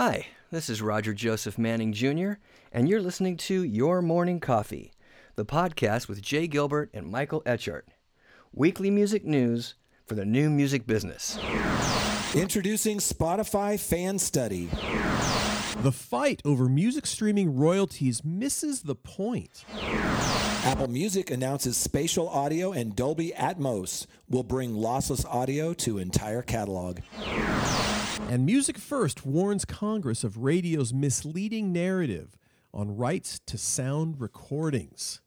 Hi, this is Roger Joseph Manning Jr., and you're listening to Your Morning Coffee, the podcast with Jay Gilbert and Michael Etchart. Weekly music news for the new music business. Introducing Spotify Fan Study. The fight over music streaming royalties misses the point. Apple Music announces spatial audio and Dolby Atmos will bring lossless audio to entire catalog. And Music First warns Congress of radio's misleading narrative on rights to sound recordings.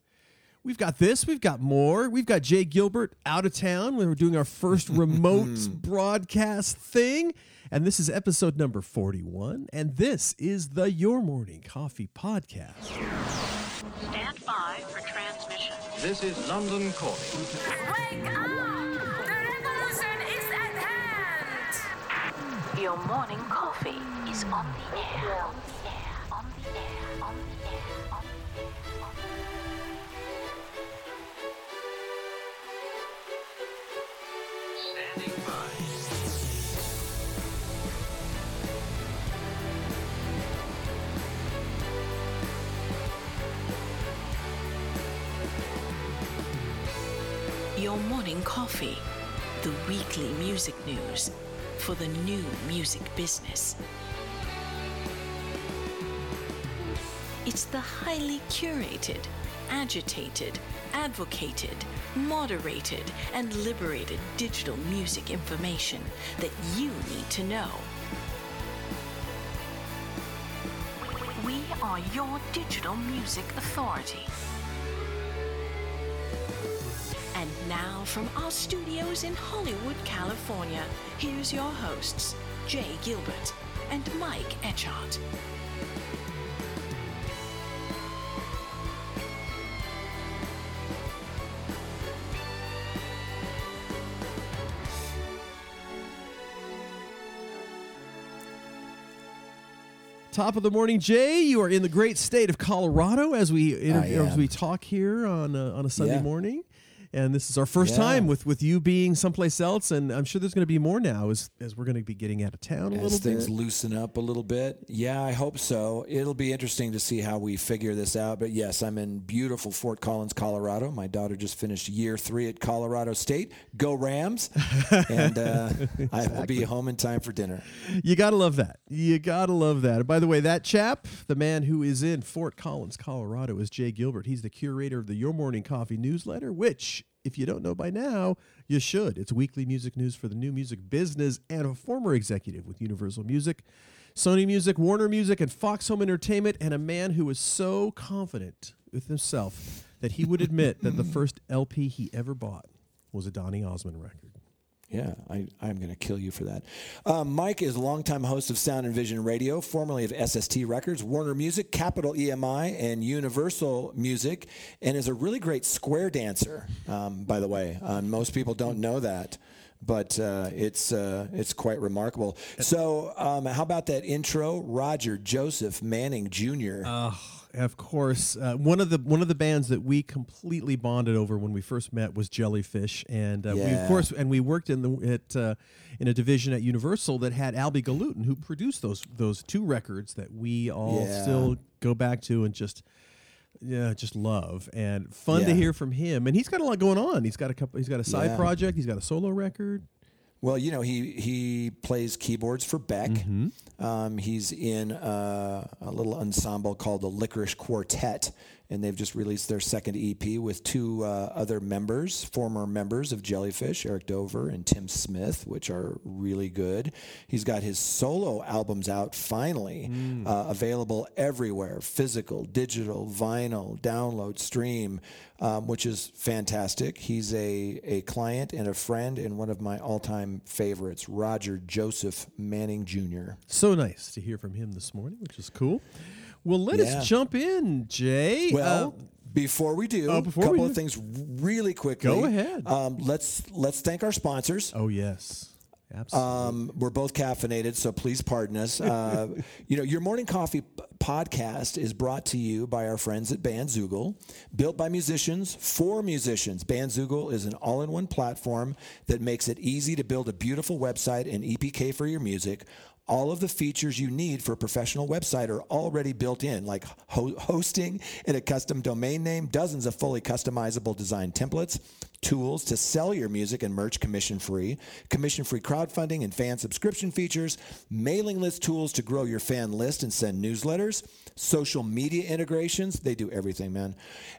We've got this, we've got more. We've got Jay Gilbert out of town. We're doing our first remote broadcast thing. And this is episode number 41. And this is the Your Morning Coffee Podcast. Stand by for transmission. This is London calling. Wake up! Your morning coffee is on the air. On the air. On the air. On the air. On the air. On the air. Standing by. Your morning coffee. The weekly music news for the new music business. It's the highly curated, agitated, advocated, moderated, and liberated digital music information that you need to know. We are your digital music authority. And now, from our studios in Hollywood, California, here's your hosts, Jay Gilbert and Mike Etchart. Top of the morning, Jay. You are in the great state of Colorado as we I as am. we talk here on a, on a Sunday Yeah. morning, and this is our first Yeah. time with with you being someplace else, and I'm sure there's going to be more now as as we're going to be getting out of town a As little things bit. loosen up a little bit. Yeah, I hope so. It'll be interesting to see how we figure this out. But yes, I'm in beautiful Fort Collins, Colorado. My daughter just finished year three at Colorado State. Go Rams! and uh, I will be home in time for dinner. You gotta love that. You gotta love that. And by the way, that chap, the man who is in Fort Collins, Colorado, is Jay Gilbert. He's the curator of the Your Morning Coffee newsletter, which, if you don't know by now, you should. It's weekly music news for the new music business and a former executive with Universal Music, Sony Music, Warner Music, and Fox Home Entertainment, and a man who was so confident with himself that he would admit that the first LP he ever bought was a Donny Osmond record. Yeah, I, I'm going to kill you for that. Um, Mike is a longtime host of Sound and Vision Radio, formerly of SST Records, Warner Music, Capitol EMI, and Universal Music, and is a really great square dancer, um, by the way. Um, most people don't know that. But uh, it's uh, it's quite remarkable. So, um, how about that intro, Roger Joseph Manning Jr. Of course, uh, one of the one of the bands that we completely bonded over when we first met was Jellyfish, and uh, we of course and we worked in the at uh, in a division at Universal that had Albhy Galuten, who produced those those two records that we all Yeah. still go back to and just yeah just love and fun to hear from him. And he's got a lot going on. He's got a couple. He's got a side Yeah. project. He's got a solo record. Well, you know, he he plays keyboards for Beck. Mm-hmm. Um, he's in uh, a little ensemble called the Lickerish Quartet, and they've just released their second EP with two uh, other members, former members of Jellyfish, Eric Dover and Tim Smith, which are really good. He's got his solo albums out finally, Mm. uh, available everywhere physical, digital, vinyl, download, stream, um, which is fantastic. He's a, a client and a friend and one of my all time favorites, Roger Joseph Manning Jr. So nice to hear from him this morning, which is cool. Well, let Yeah. us jump in, Jay. Well, Uh, before we do, oh, a couple of do. things really quickly. Go ahead. Um, let's let's thank our sponsors. oh yes, absolutely. Um, we're both caffeinated, so please pardon us. Uh, you know, your morning coffee p- podcast is brought to you by our friends at Bandzoogle, built by musicians for musicians. Bandzoogle is an all-in-one platform that makes it easy to build a beautiful website and EPK for your music. All of the features you need for a professional website are already built in, like ho- hosting and a custom domain name, dozens of fully customizable design templates, tools to sell your music and merch commission free, commission free crowdfunding and fan subscription features, mailing list tools to grow your fan list and send newsletters, social media integrations. They do everything, man.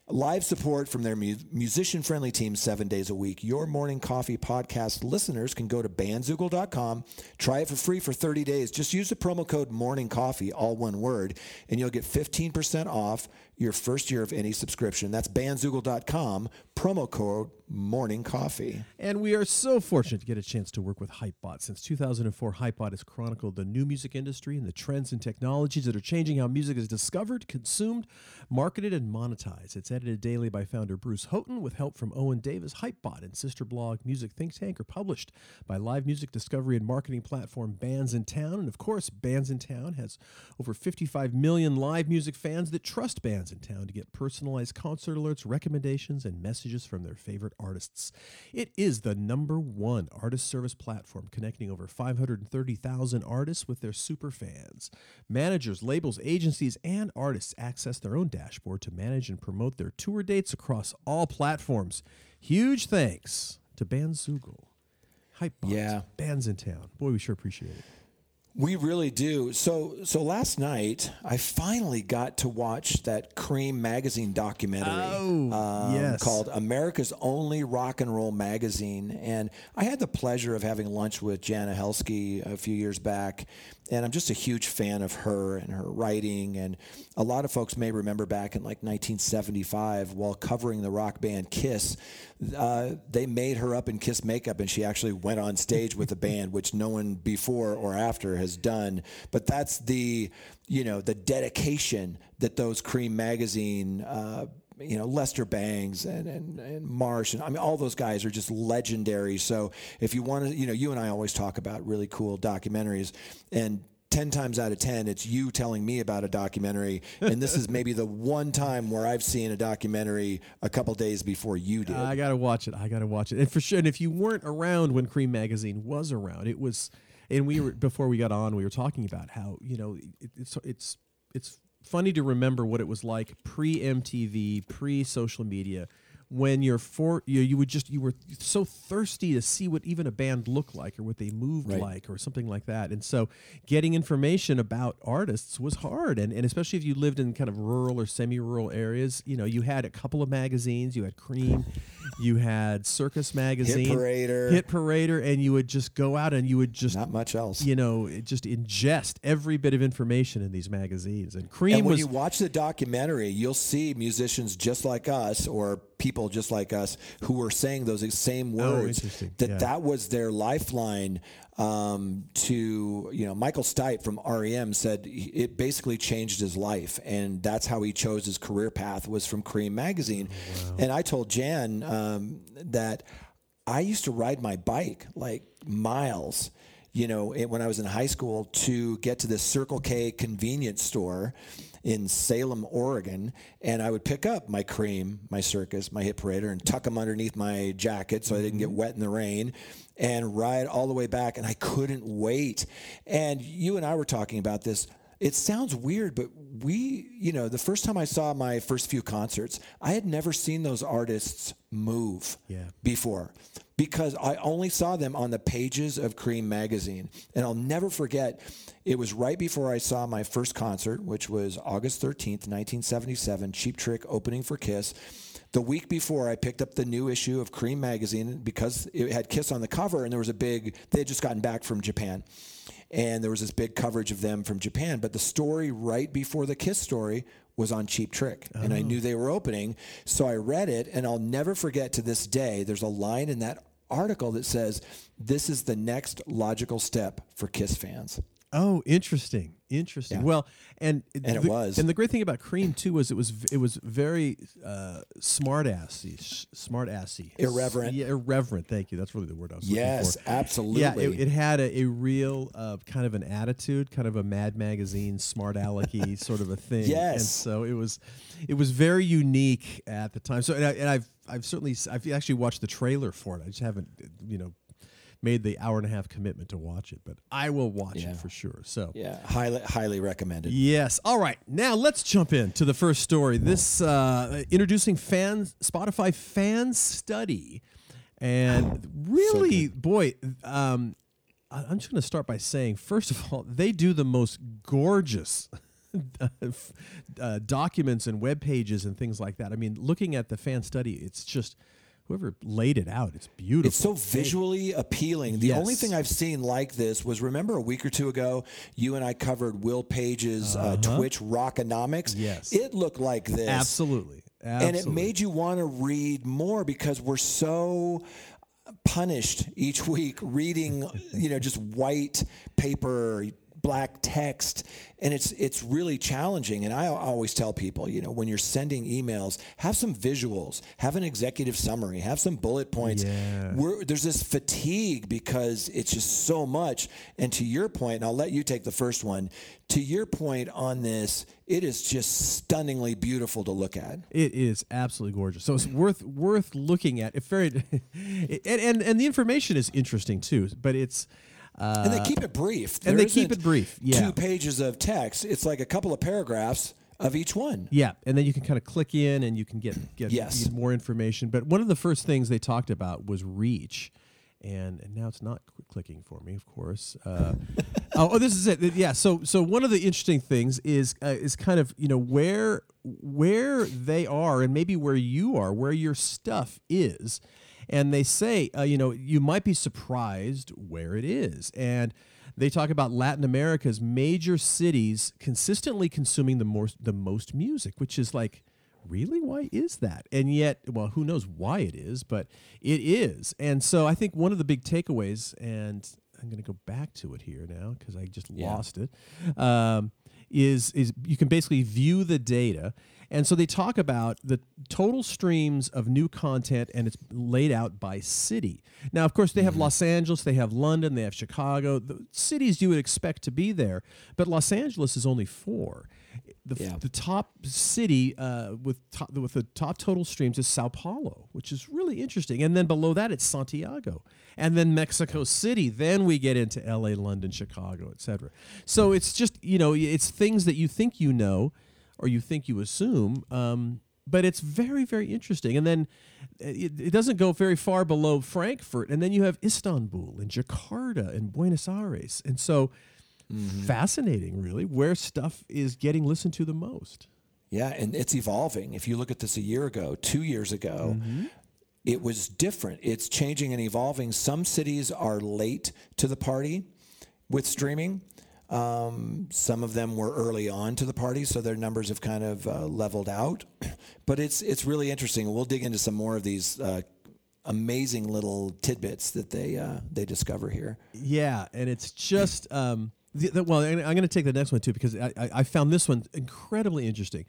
Live support from their mu- musician friendly team seven days a week. Your morning coffee podcast listeners can go to bandzoogle.com, try it for free for 30 days. Just use the promo code morning coffee, all one word, and you'll get 15% off your first year of any subscription. That's bandzoogle.com, promo code morning coffee. And we are so fortunate to get a chance to work with Hypebot. Since 2004, Hypebot has chronicled the new music industry and the trends and technologies that are changing how music is discovered, consumed, marketed, and monetized. It's edited daily by founder Bruce Houghton with help from Owen Davis. Hypebot and sister blog Music Think Tank are published by live music discovery and marketing platform Bandsintown. And of course, Bandsintown has over 55 million live music fans that trust Bands in Town to get personalized concert alerts, recommendations, and messages from their favorite artists. It is the number one artist service platform connecting over 530,000 artists with their super fans. Managers, labels, agencies, and artists access their own dashboard to manage and promote their tour dates across all platforms. Huge thanks to Bandzoogle. Hypebot. Yeah. Bandsintown. Boy, we sure appreciate it. We really do. So so last night I finally got to watch that Creem magazine documentary um, Oh, yes. called America's Only Rock and Roll Magazine. And I had the pleasure of having lunch with Jaan Uhelszki a few years back. And I'm just a huge fan of her and her writing. And a lot of folks may remember back in like 1975 while covering the rock band Kiss, uh, they made her up in Kiss makeup and she actually went on stage with the band, which no one before or after has done. But that's the, you know, the dedication that those Creem magazine, uh, you know Lester Bangs and, and, and Marsh and I mean all those guys are just legendary. So if you want to, you know, you and I always talk about really cool documentaries, and ten times out of ten, it's you telling me about a documentary, and this is maybe the one time where I've seen a documentary a couple days before you did. I gotta watch it. I gotta watch it. And for sure. And if you weren't around when Creem Magazine was around, it was. And we were before we got on. We were talking about how you know it, it's it's it's funny to remember what it was like pre MTV, pre social media, when you're for you, you would just you were so thirsty to see what even a band looked like or what they moved Right. like or something like that. And so getting information about artists was hard. And, and especially if you lived in kind of rural or semi rural areas, you know, you had a couple of magazines, you had Creem, you had Circus Magazine, Hit Parader. Hit Parader, and you would just go out and you would just Not much else. you know, just ingest every bit of information in these magazines. And Creem And when was you watch the documentary, you'll see musicians just like us or people just like us who were saying those same words. Oh. That Yeah. that was their lifeline um, to you know. Michael Stipe from REM said it basically changed his life, and that's how he chose his career path was from Creem magazine. And I told Jaan um, that I used to ride my bike like miles you know, it- when I was in high school to get to this Circle K convenience store in Salem, Oregon, and I would pick up my Creem, my circus, my Hit Parader, and tuck them underneath my jacket so I didn't get mm-hmm. wet in the rain, and ride all the way back. And I couldn't wait. And you and I were talking about this. It sounds weird, but we, you know, the first time I saw my first few concerts, I had never seen those artists move Yeah. before because I only saw them on the pages of Creem magazine. And I'll never forget, it was right before I saw my first concert, which was August 13th, 1977, Cheap Trick opening for Kiss. The week before, I picked up the new issue of Creem magazine because it had Kiss on the cover, and there was a big, they had just gotten back from Japan. And there was this big coverage of them from Japan. But the story right before the Kiss story was on Cheap Trick. And I knew oh. they were opening. So I read it, and I'll never forget to this day, there's a line in that article that says, This is the next logical step for Kiss fans. Oh, interesting, interesting. Yeah. Well, and And it was. and the great thing about Creem too was it was it was very uh, smart assy, smart assy, Irreverent. Yeah, irreverent. Thank you. That's really the word I was Yes, looking for. absolutely. Yeah, it, it had a, a real uh, kind of an attitude, kind of a Mad Magazine, smart alecky sort of a thing. and Yes. so it was, it was very unique at the time. So and, I, and I've I've certainly I've actually watched the trailer for it. I just haven't you know made the hour and a half commitment to watch it, but I will watch Yeah. it for sure. So Yeah, highly highly recommended. Yes. All right. Now let's jump in to the first story. This uh, introducing fans Spotify fan study, and really, boy, um, I'm just going to start by saying, first of all, they do the most gorgeous. uh, documents and web pages and things like that. I mean, looking at the fan study, it's just whoever laid it out. It's beautiful. It's so visually appealing. The only thing I've seen like this was remember a week or two ago, you and I covered Will Page's uh, Twitch Rockonomics. Yes. It looked like this. Absolutely. And it made you want to read more because we're so punished each week reading, you know, just white paper, black text, and it's it's really challenging. And I always tell people, you know, when you're sending emails, have some visuals, have an executive summary, have some bullet points. Yeah. We're, there's this fatigue because it's just so much. And to your point, and I'll let you take the first one. To your point on this, it is just stunningly beautiful to look at. It is absolutely gorgeous. So it's worth worth looking at. If very, and, and and the information is interesting too. But it's uh, And they keep it brief. and they keep it brief, yeah. Two pages of text. It's like a couple of paragraphs of each one. yeah, and then you can kind of click in and you can get get, Yes. get more information. But one of the first things they talked about was reach. And, and now it's not clicking for me, of course. Uh, oh, oh, this is it. Yeah. So so one of the interesting things is uh, is kind of you know where where they are and maybe where you are, where your stuff is, and they say uh, you know you might be surprised where it is, and they talk about Latin America's major cities consistently consuming the more the most music, which is like really? Why is that? And yet well who knows why it is but it is. And so i think one of the big takeaways and i'm going to go back to it here now because i just Yeah. lost it um, is is you can basically view the data and so they talk about the total streams of new content and it's laid out by city now of course they have los angeles they have london they have chicago the cities you would expect to be there but los angeles is only four the, Yeah. the top city uh, with top, with the top total streams is Sao Paulo, which is really interesting. And then below that, it's Santiago, and then Mexico City. Then we get into L.A., London, Chicago, etc. So it's just you know it's things that you think you know, or you think you assume. Um, but it's very, very interesting. And then uh, it, it doesn't go very far below Frankfurt. And then you have Istanbul and Jakarta and Buenos Aires. And so fascinating, really, where stuff is getting listened to the most. Yeah, and it's evolving. If you look at this a year ago, two years ago, it was different. It's changing and evolving. Some cities are late to the party with streaming. Um, some of them were early on to the party, so their numbers have kind of uh, leveled out. But it's it's really interesting. We'll dig into some more of these uh, amazing little tidbits that they uh, they discover here. Yeah, and it's just um, the, the, well. I'm going to take the next one too because I, I, I found this one incredibly interesting.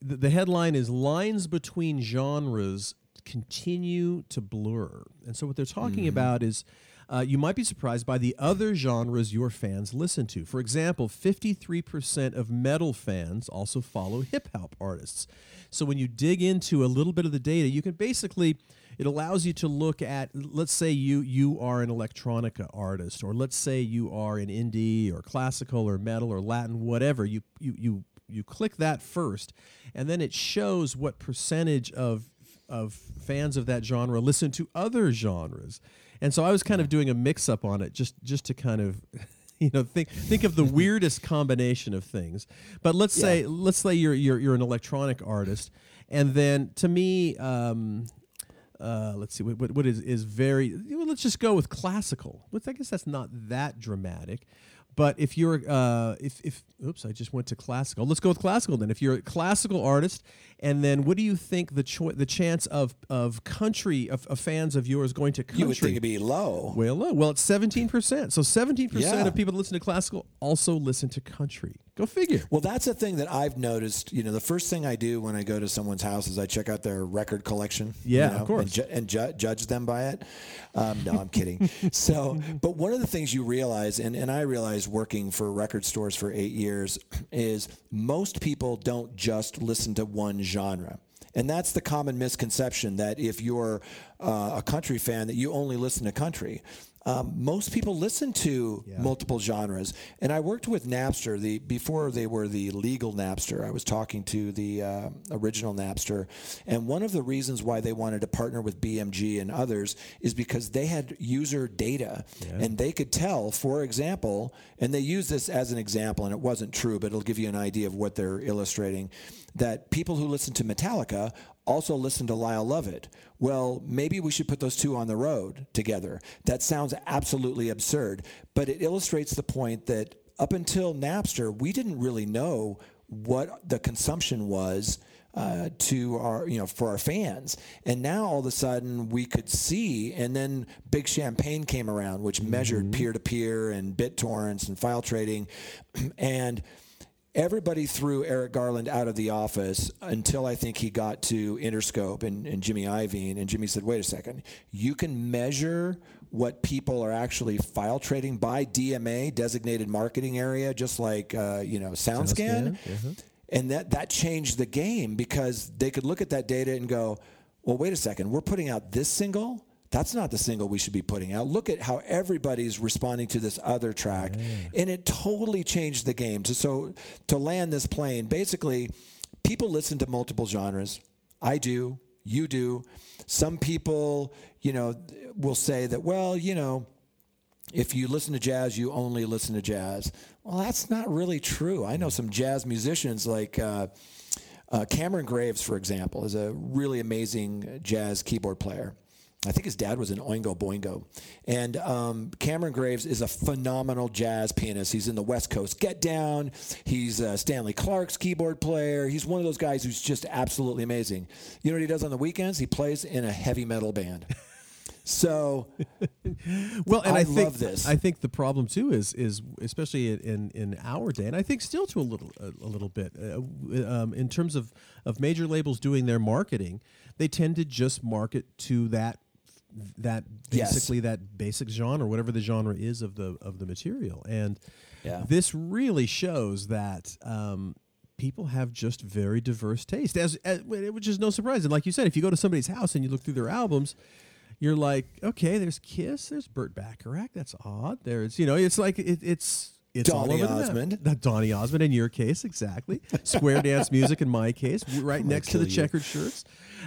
The, the headline is "Lines between genres continue to blur," and so what they're talking about is. Uh, you might be surprised by the other genres your fans listen to. For example, 53% of metal fans also follow hip hop artists. So when you dig into a little bit of the data, you can basically it allows you to look at let's say you you are an electronica artist or let's say you are an indie or classical or metal or Latin whatever. You you you you click that first and then it shows what percentage of of fans of that genre listen to other genres. And so I was kind of doing a mix up on it just just to kind of you know think think of the weirdest combination of things. But let's say let's say you're you're you're an electronic artist and then to me um uh, let's see what, what, what is is very well, let's just go with classical which i guess that's not that dramatic. But if you're uh, if, if oops i just went to classical. Let's go with classical then. If you're a classical artist and then what do you think the cho- the chance of of country of, of fans of yours going to country You would think it'd be low. well, low. Well, it's seventeen percent. So seventeen percent of people that listen to classical also listen to country. Go figure. Well, that's a thing that I've noticed. You know, the first thing I do when I go to someone's house is I check out their record collection. you Yeah, of course. And, ju- and ju- judge them by it. Um, no, I'm kidding. so, but one of the things you realize, and, and I realized working for record stores for eight years, is most people don't just listen to one genre. And that's the common misconception that if you're uh, a country fan, that you only listen to country. Um, most people listen to Yeah. multiple genres. And I worked with Napster the before they were the legal Napster. I was talking to the uh, original Napster, and one of the reasons why they wanted to partner with BMG and others is because they had user data, and they could tell, for example, and they use this as an example, and it wasn't true, but it'll give you an idea of what they're illustrating, that people who listen to Metallica also listen to Lyle Lovett. Well, maybe we should put those two on the road together. That sounds absolutely absurd, but it illustrates the point that up until Napster, we didn't really know what the consumption was uh, to our, you know, for our fans. And now all of a sudden we could see, and then Big Champagne came around, which measured peer to peer and BitTorrents and file trading, and everybody threw Eric Garland out of the office until I think he got to Interscope and, and Jimmy Iovine. And Jimmy said, wait a second, you can measure what people are actually file trading by DMA, designated marketing area, just like, uh, you know, SoundScan. And that, that changed the game because they could look at that data and go, well, wait a second, we're putting out this single. That's not the single we should be putting out. Look at how everybody's responding to this other track. And it totally changed the game. So, so to land this plane, basically, people listen to multiple genres. I do, you do. Some people, you know, will say that, well, you know, if you listen to jazz, you only listen to jazz. Well, that's not really true. I know some jazz musicians like uh, uh, Cameron Graves, for example, is a really amazing jazz keyboard player. I think his dad was an Oingo Boingo. And um, Cameron Graves is a phenomenal jazz pianist. He's in the West Coast Get Down. He's uh, Stanley Clarke's keyboard player. He's one of those guys who's just absolutely amazing. You know what he does on the weekends? He plays in a heavy metal band. So Well, and I I, think love this. I think the problem too is is especially in in our day, and I think still to a little a, a little bit uh, um, in terms of of major labels doing their marketing, they tend to just market to that that Yes. basically that basic genre, whatever the genre is of the of the material, and Yeah. this really shows that. Um, People have just very diverse taste, as, as which is no surprise. And like you said, if you go to somebody's house and you look through their albums, you're like, okay, there's Kiss, there's Burt Bacharach. That's odd. There's, you know, it's like it, it's it's all Donny over the map. Osmond. That Donny Osmond in your case, exactly. Square dance music in my case, right next to the you. checkered shirts.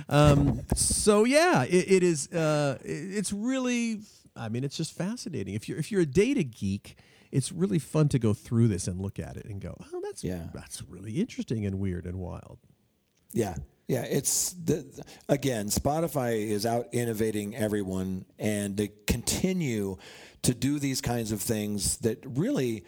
Um, so yeah, it, it is. Uh, it's really. I mean, it's just fascinating. If you're if you're a data geek, it's really fun to go through this and look at it and go, oh, that's Yeah. that's really interesting and weird and wild. Yeah. Yeah, it's the again, Spotify is out innovating everyone and they continue to do these kinds of things that really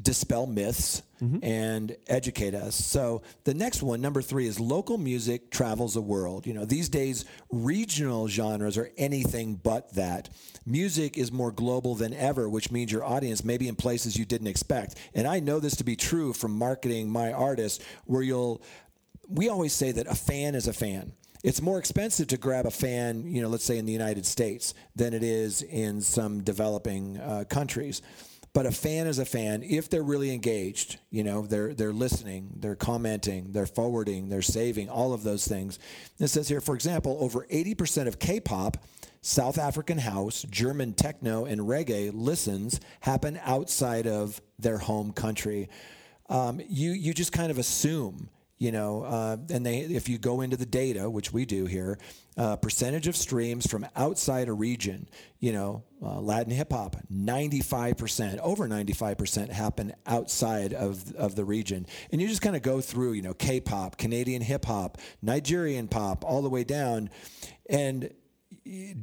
dispel myths mm-hmm. and educate us. So the next one, number 3 is local music travels the world. You know, these days regional genres are anything but that. Music is more global than ever, which means your audience may be in places you didn't expect. And I know this to be true from marketing my artists where you'll we always say that a fan is a fan. It's more expensive to grab a fan, you know, let's say in the United States, than it is in some developing uh, countries. But a fan is a fan if they're really engaged. You know, they're they're listening, they're commenting, they're forwarding, they're saving, all of those things. It says here, for example, over 80% of K-pop, South African house, German techno, and reggae listens happen outside of their home country. Um, you you just kind of assume you know, uh, and they if you go into the data, which we do here, uh, percentage of streams from outside a region, you know, uh, Latin hip hop, 95%, over 95% happen outside of, of the region. And you just kind of go through, you know, K pop, Canadian hip hop, Nigerian pop, all the way down. And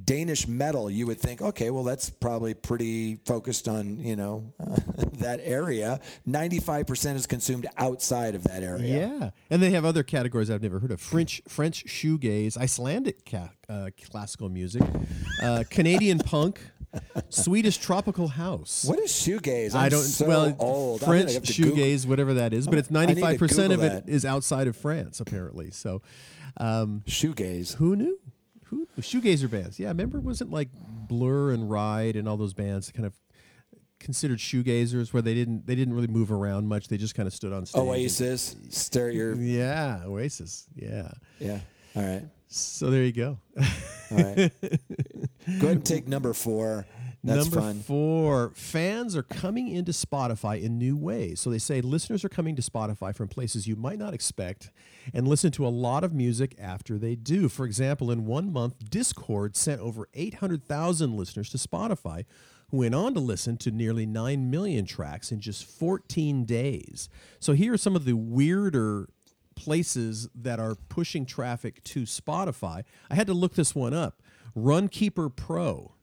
Danish metal, you would think, okay, well, that's probably pretty focused on, you know, that area. 95% is consumed outside of that area. Yeah, and they have other categories I've never heard of: French, French shoegaze, Icelandic ca- uh, classical music, uh, Canadian punk, Swedish tropical house. What is shoegaze? I'm I don't. so well, old. French to Google- shoegaze, whatever that is, but it's to ninety-five percent of it is outside of France, apparently. So, um, Shoegaze. who knew? Who shoegazer bands? Yeah, I remember wasn't like Blur and Ride and all those bands kind of considered shoegazers where they didn't they didn't really move around much. They just kind of stood on stage. and- Oasis. Stare at your. Yeah, Oasis. Yeah. Yeah. All right. So there you go. All right. Go ahead and take number four. That's Number fun. four, fans are coming into Spotify in new ways. So they say listeners are coming to Spotify from places you might not expect and listen to a lot of music after they do. For example, in one month, Discord sent over 800,000 listeners to Spotify who went on to listen to nearly 9 million tracks in just 14 days. So here are some of the weirder places that are pushing traffic to Spotify. I had to look this one up. Runkeeper Pro.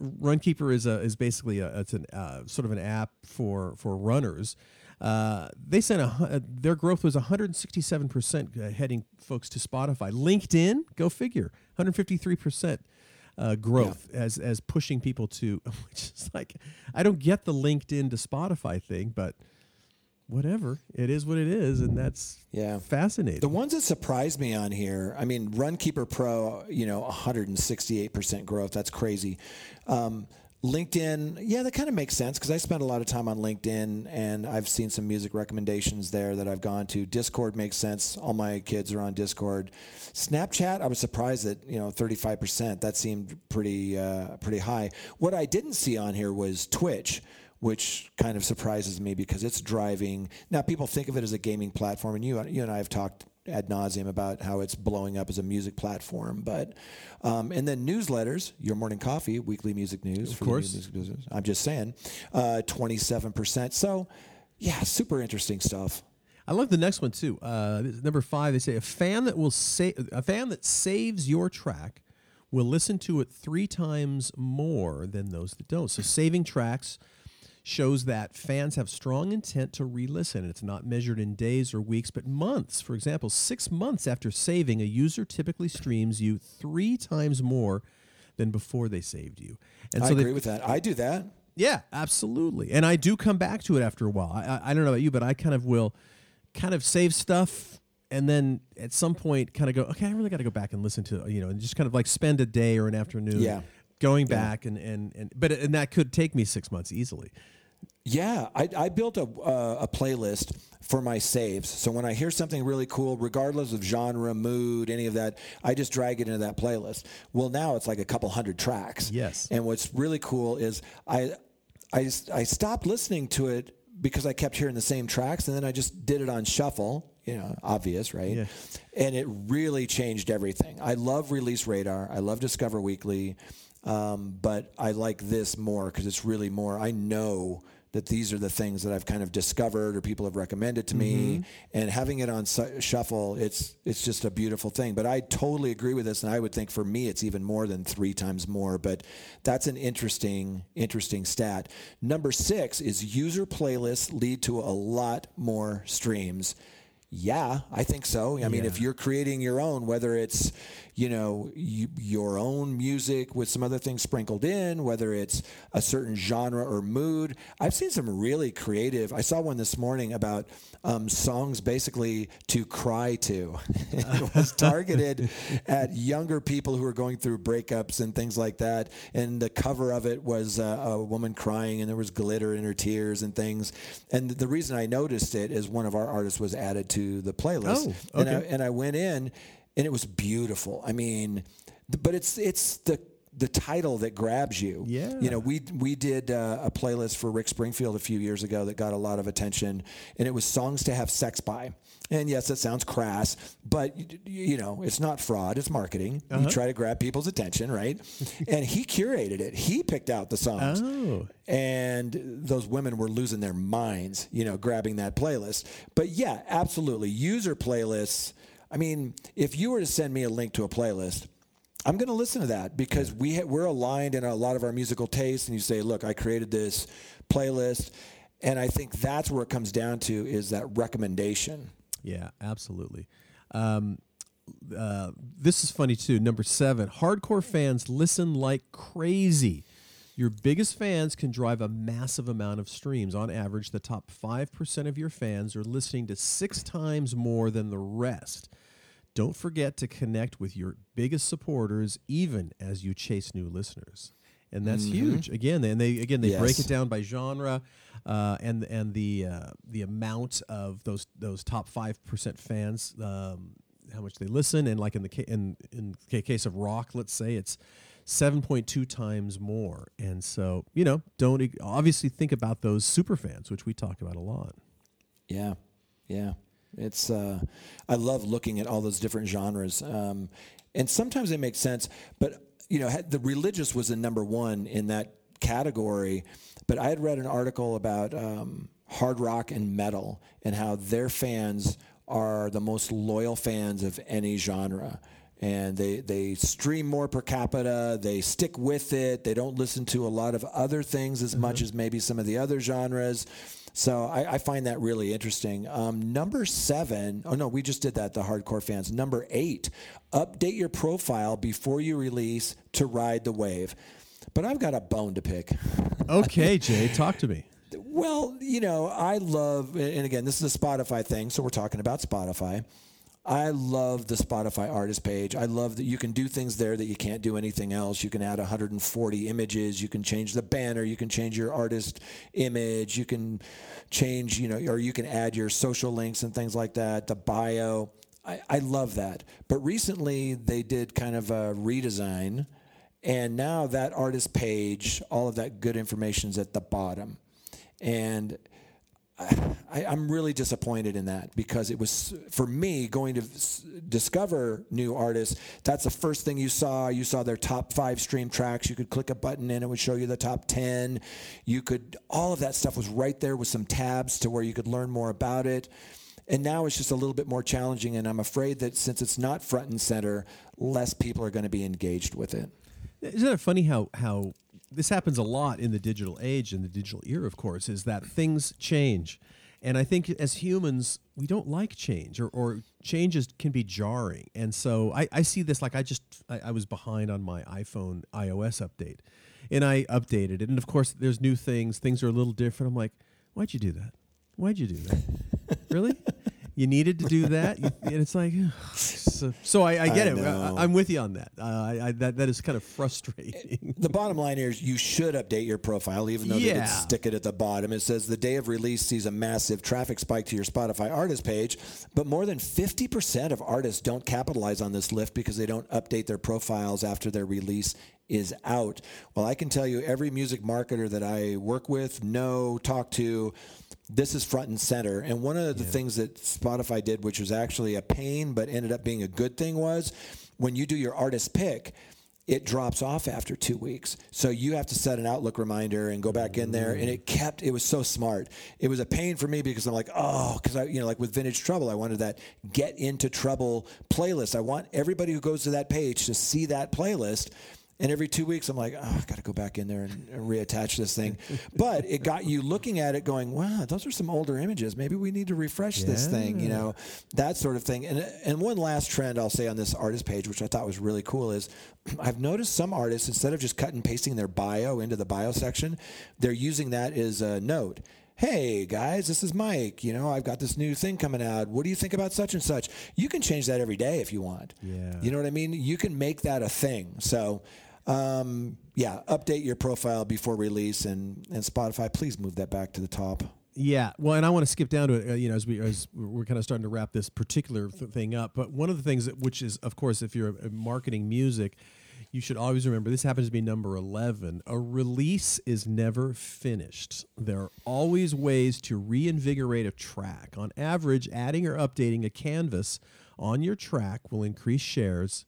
Runkeeper is a is basically a it's an uh, sort of an app for for runners. Uh, they sent a uh, their growth was 167 percent heading folks to Spotify. LinkedIn, go figure, 153 percent uh, growth as as pushing people to. Which is like, I don't get the LinkedIn to Spotify thing, but whatever, it is what it is, and that's Yeah. fascinating. The ones that surprised me on here, I mean, Runkeeper Pro, you know, 168% growth. That's crazy. Um, LinkedIn, yeah, that kind of makes sense because I spend a lot of time on LinkedIn and I've seen some music recommendations there that I've gone to. Discord makes sense. All my kids are on Discord. Snapchat, I was surprised that you know 35%. That seemed pretty uh, pretty high. What I didn't see on here was Twitch which kind of surprises me because it's driving. Now, people think of it as a gaming platform, and you, you and I have talked ad nauseum about how it's blowing up as a music platform. But um, and then newsletters, your morning coffee, weekly music news. Of for course. music business. I'm just saying, twenty-seven percent. So, yeah, super interesting stuff. I love the next one too. Uh, number five, they say a fan that will sa- a fan that saves your track will listen to it three times more than those that don't. So saving tracks shows that fans have strong intent to re-listen. It's not measured in days or weeks, but months. For example, six months after saving, a user typically streams you three times more than before they saved you. And I so agree with that. I do that. yeah, absolutely. And I do come back to it after a while. I, I, I don't know about you, but I kind of will kind of save stuff and then at some point kind of go, okay, I really got to go back and listen to, you know, and just kind of like spend a day or an afternoon Yeah. Going back and, and, and, but, and that could take me six months easily. Yeah, I, I built a, uh, a playlist for my saves. So when I hear something really cool, regardless of genre, mood, any of that, I just drag it into that playlist. Well, now it's like a couple hundred tracks. Yes. And what's really cool is I, I, I stopped listening to it because I kept hearing the same tracks, and then I just did it on shuffle. You know, obvious, right? Yeah. And it really changed everything. I love Release Radar. I love Discover Weekly, um, but I like this more because it's really more. I know that these are the things that I've kind of discovered or people have recommended to me, and having it on su- shuffle, it's it's just a beautiful thing. But I totally agree with this, and I would think for me it's even more than three times more. But that's an interesting interesting stat. Number six is user playlists lead to a lot more streams. Yeah, I think so. I mean, if you're creating your own, whether it's, you know, you, your own music with some other things sprinkled in, whether it's a certain genre or mood, I've seen some really creative. I saw one this morning about um, songs basically to cry to. it was targeted at younger people who are going through breakups and things like that. And the cover of it was uh, a woman crying, and there was glitter in her tears and things. And the reason I noticed it is one of our artists was added to the playlist, Oh, and I okay. and I went in, and it was beautiful. I mean, but it's it's the the title that grabs you. Yeah. You know, we we did uh, a playlist for Rick Springfield a few years ago that got a lot of attention, and it was songs to have sex by. And yes, that sounds crass, but you know, it's not fraud; it's marketing. You try to grab people's attention, right? and he curated it. He picked out the songs, Oh. and those women were losing their minds, you know, grabbing that playlist. But yeah, absolutely, user playlists. I mean, if you were to send me a link to a playlist, I'm going to listen to that because we ha- we're aligned in a lot of our musical tastes. And you say, look, I created this playlist, and I think that's where it comes down to is that recommendation. Yeah, absolutely. Um, uh, this is funny too. Number seven, hardcore fans listen like crazy. Your biggest fans can drive a massive amount of streams. On average, the top 5% of your fans are listening to six times more than the rest. Don't forget to connect with your biggest supporters even as you chase new listeners. And that's huge. Again, and they again they break it down by genre, uh, and and the uh, the amount of those those top five percent fans, um, how much they listen, and like in the ca- in in the case of rock, let's say it's 7.2 times more. And so, you know, don't obviously think about those super fans, which we talk about a lot. Yeah, yeah. It's uh, I love looking at all those different genres, um, and sometimes it makes sense. But you know, the religious was the number one in that category. But I had read an article about um, hard rock and metal and how their fans are the most loyal fans of any genre. And they, they stream more per capita. They stick with it. They don't listen to a lot of other things as much as maybe some of the other genres. So I, I find that really interesting. Um, number seven, oh no, we just did that, the hardcore fans. Number eight, update your profile before you release to ride the wave. But I've got a bone to pick. Okay, Jay, talk to me. Well, you know, I love, and again, this is a Spotify thing, so we're talking about Spotify. I love the Spotify artist page. I love that you can do things there that you can't do anything else. You can add 140 images. You can change the banner. You can change your artist image. You can change, you know, or you can add your social links and things like that, the bio. I, I love that. But recently they did kind of a redesign, and now that artist page, all of that good information is at the bottom. And I, I'm really disappointed in that because it was for me going to discover new artists. That's the first thing you saw. You saw their top five stream tracks. You could click a button and it would show you the top ten. You could all of that stuff was right there with some tabs to where you could learn more about it. And now it's just a little bit more challenging. And I'm afraid that since it's not front and center, less people are going to be engaged with it. Isn't it funny how how this happens a lot in the digital age and the digital era, of course, is that things change. And I think as humans, we don't like change or, or changes can be jarring. And so I, I see this like I just, I, I was behind on my iPhone iOS update and I updated it. And of course, there's new things, things are a little different. I'm like, why'd you do that? Why'd you do that? really? You needed to do that? You- and it's like, so, so I, I get I it. know. I, I'm with you on that. Uh, I, I, that. That is kind of frustrating. The bottom line here is you should update your profile, even though they did stick it at the bottom. It says the day of release sees a massive traffic spike to your Spotify artist page, but more than 50% of artists don't capitalize on this lift because they don't update their profiles after their release is out. Well, I can tell you, every music marketer that I work with, know, talk to, this is front and center. And one of the things that Spotify did, which was actually a pain but ended up being a good thing, was when you do your artist pick, it drops off after two weeks. So you have to set an Outlook reminder and go back in there. And it mm. kept, it was so smart. It was a pain for me because I'm like, oh, because I, you know, like with Vintage Trouble, I wanted that Get Into Trouble playlist. I want everybody who goes to that page to see that playlist. And every two weeks, I'm like, oh, I got to go back in there and, and reattach this thing. But it got you looking at it, going, wow, those are some older images. Maybe we need to refresh this thing, you know, that sort of thing. And and one last trend I'll say on this artist page, which I thought was really cool, is I've noticed some artists instead of just cutting and pasting their bio into the bio section, they're using that as a note. Hey guys, this is Mike. You know, I've got this new thing coming out. What do you think about such and such? You can change that every day if you want. Yeah. You know what I mean? You can make that a thing. So, um, yeah, update your profile before release, and and Spotify, please move that back to the top. Yeah, well, and I want to skip down to it. Uh, you know, as we as we're kind of starting to wrap this particular th- thing up. But one of the things that, which is, of course, if you're marketing music, you should always remember this happens to be number eleven. A release is never finished. There are always ways to reinvigorate a track. On average, adding or updating a canvas on your track will increase shares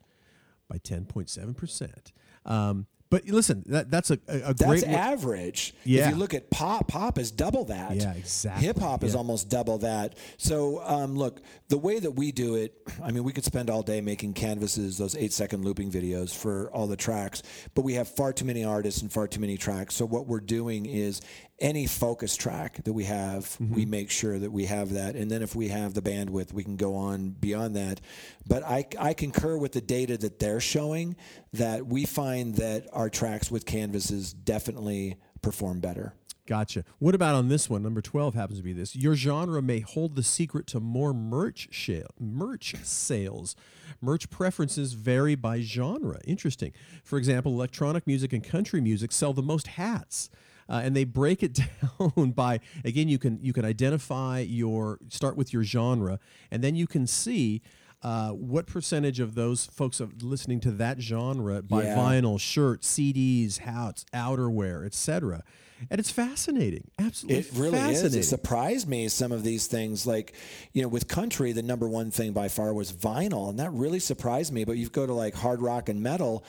by ten point seven percent. Um, but listen, that, that's a, a, a That's great. average. Yeah. If you look at pop, pop is double that. Yeah, exactly. Hip hop is almost double that. So, um, look, the way that we do it, I mean, we could spend all day making canvases, those eight second looping videos for all the tracks, but we have far too many artists and far too many tracks. So, what we're doing is any focus track that we have, Mm-hmm. we make sure that we have that. And then if we have the bandwidth, we can go on beyond that. But I, I concur with the data that they're showing that we find that our tracks with canvases definitely perform better. Gotcha. What about on this one? Number 12 happens to be this. Your genre may hold the secret to more merch shale, merch sales. Merch preferences vary by genre. Interesting. For example, electronic music and country music sell the most hats. Uh, and they break it down by again you can you can identify your start with your genre and then you can see uh, what percentage of those folks are listening to that genre buy Yeah. vinyl, shirts, CDs, hats, outerwear, etc. And it's fascinating, absolutely It really is. It surprised me some of these things. Like, you know, with country, the number one thing by far was vinyl, and that really surprised me. But you go to like hard rock and metal,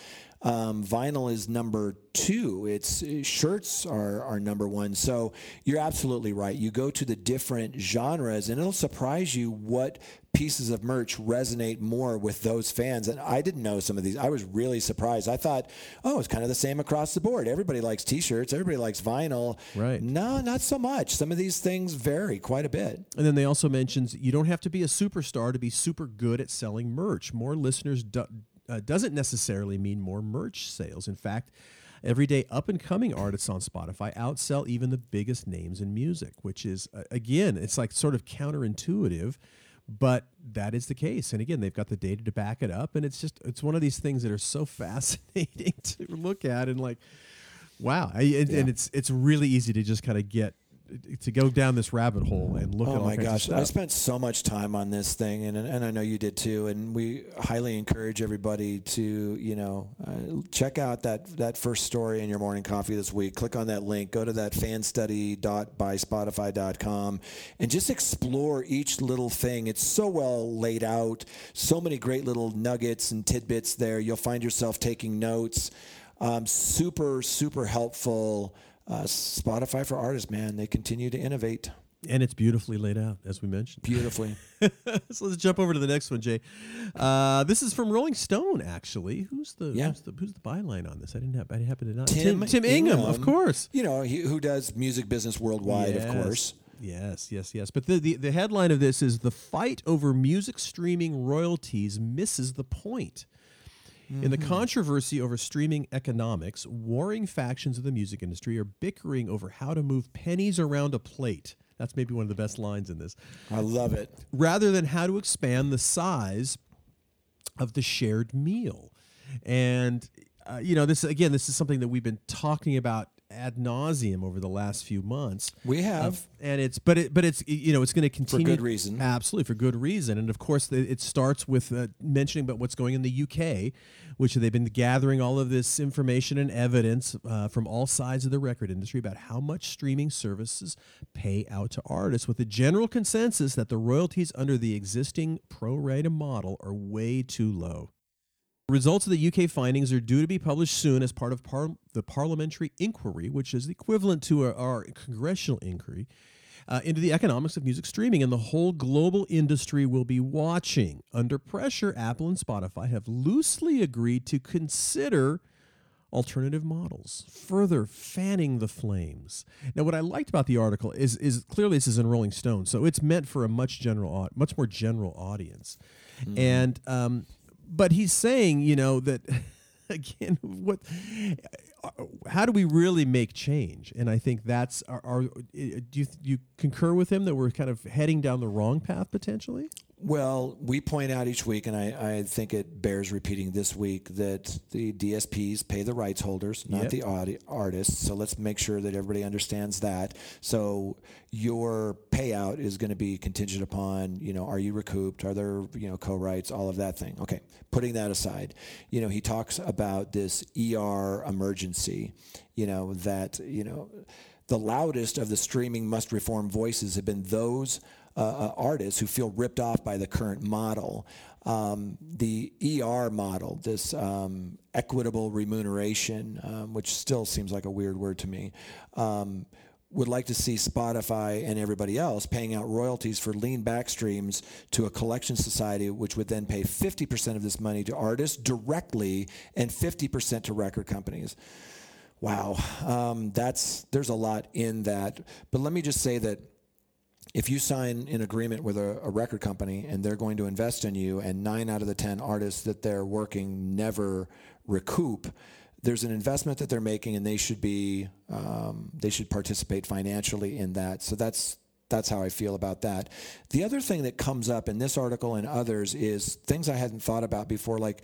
um, vinyl is number two. It's shirts are are number one. So you're absolutely right. You go to the different genres, and it'll surprise you what pieces of merch resonate more with those fans. And I didn't know some of these. I was really surprised. I thought, oh, it's kind of the same across the board. Everybody likes T-shirts. Everybody likes vinyl. Right. No, not so much. Some of these things vary quite a bit. And then they also mentions you don't have to be a superstar to be super good at selling merch. More listeners do, uh, doesn't necessarily mean more merch sales. In fact, everyday up and coming artists on Spotify outsell even the biggest names in music, which is uh, again, it's like sort of counterintuitive, but that is the case. And again, they've got the data to back it up, and it's just it's one of these things that are so fascinating to look at and like, wow, I, and, and it's it's really easy to just kind of get to go down this rabbit hole and look at Oh all my gosh. I spent so much time on this thing, and and I know you did too. And we highly encourage everybody to you know uh, check out that that first story in your morning coffee this week. Click on that link, go to that fanstudy.byspotify.com, and just explore each little thing. It's so well laid out, so many great little nuggets and tidbits there. You'll find yourself taking notes. Um, super super helpful. Uh, Spotify for artists, man, they continue to innovate and it's beautifully laid out, as we mentioned. beautifully. so let's jump over to the next one, Jay. Uh, this is from Rolling Stone, actually. Who's the Yeah. who's the who's the byline on this? I didn't have I happen to not Tim Tim, Ingham, of course. You know, he, who does music business worldwide, of course. Yes, yes, yes. But the, the the headline of this is the fight over music streaming royalties misses the point. In the controversy over streaming economics, warring factions of the music industry are bickering over how to move pennies around a plate. That's maybe one of the best lines in this. I love it. rather than how to expand the size of the shared meal. And uh, you know, this again, this is something that we've been talking about ad nauseum over the last few months. We have. and it's but it but it's you know it's going to continue for good reason. Absolutely for good reason, and of course the, it starts with uh, mentioning about what's going in the UK, which they've been gathering all of this information and evidence uh, from all sides of the record industry about how much streaming services pay out to artists, with a general consensus that the royalties under the existing pro rata model are way too low. Results of the UK findings are due to be published soon as part of par- the parliamentary inquiry, which is equivalent to our, our congressional inquiry uh, into the economics of music streaming. And the whole global industry will be watching. Under pressure, Apple and Spotify have loosely agreed to consider alternative models, further fanning the flames. Now, what I liked about the article is is clearly this is in Rolling Stone, so it's meant for a much general, much more general audience, and um, but he's saying, you know, that again, what, how do we really make change? And I think that's our. our eh, do you you concur with him that we're kind of heading down the wrong path potentially? Well, we point out each week, and I, I think it bears repeating this week, that the DSPs pay the rights holders, not Yep. the audi- artists. So let's make sure that everybody understands that. So your payout is going to be contingent upon, you know, are you recouped? Are there, you know, co-rights? All of that thing. Okay, putting that aside, you know, he talks about this ER emergency, you know, that, you know, the loudest of the streaming must reform voices have been those uh, uh, artists who feel ripped off by the current model. Um, the ER model, this um, equitable remuneration, um, which still seems like a weird word to me, um, would like to see Spotify and everybody else paying out royalties for lean back streams to a collection society, which would then pay 50% of this money to artists directly and 50% to record companies. Wow, um, that's there's a lot in that. But let me just say that if you sign an agreement with a, a record company and they're going to invest in you, and nine out of the ten artists that they're working never recoup, there's an investment that they're making, and they should be um, they should participate financially in that. So that's that's how I feel about that. The other thing that comes up in this article and others is things I hadn't thought about before, like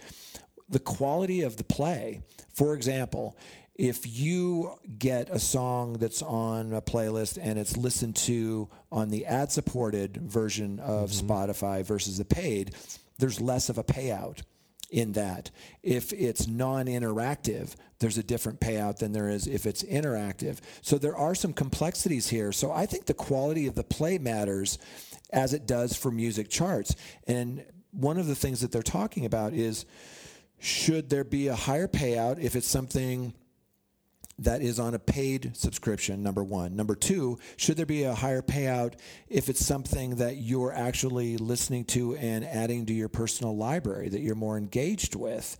the quality of the play. For example, if you get a song that's on a playlist and it's listened to on the ad supported version of mm-hmm. Spotify versus the paid, there's less of a payout in that. If it's non interactive, there's a different payout than there is if it's interactive. So there are some complexities here. So I think the quality of the play matters as it does for music charts. And one of the things that they're talking about is should there be a higher payout if it's something that is on a paid subscription, number one. Number two, should there be a higher payout if it's something that you're actually listening to and adding to your personal library that you're more engaged with?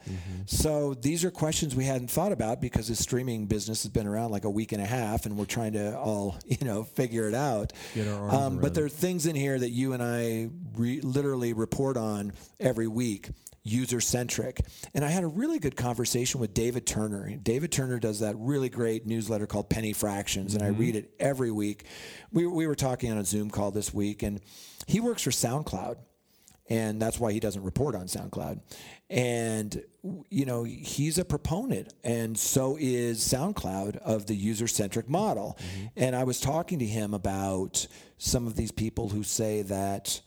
So these are questions we hadn't thought about because the streaming business has been around like a week and a half and we're trying to all, you know, figure it out. Get our arms Um, but there are things in here that you and I re- literally report on every week user centric. And I had a really good conversation with David Turner. David Turner does that really great newsletter called Penny Fractions, and I mm-hmm. read it every week. We, we were talking on a Zoom call this week, and he works for SoundCloud. And that's why he doesn't report on SoundCloud. And, you know, he's a proponent, and so is SoundCloud of the user centric model. Mm-hmm. And I was talking to him about some of these people who say that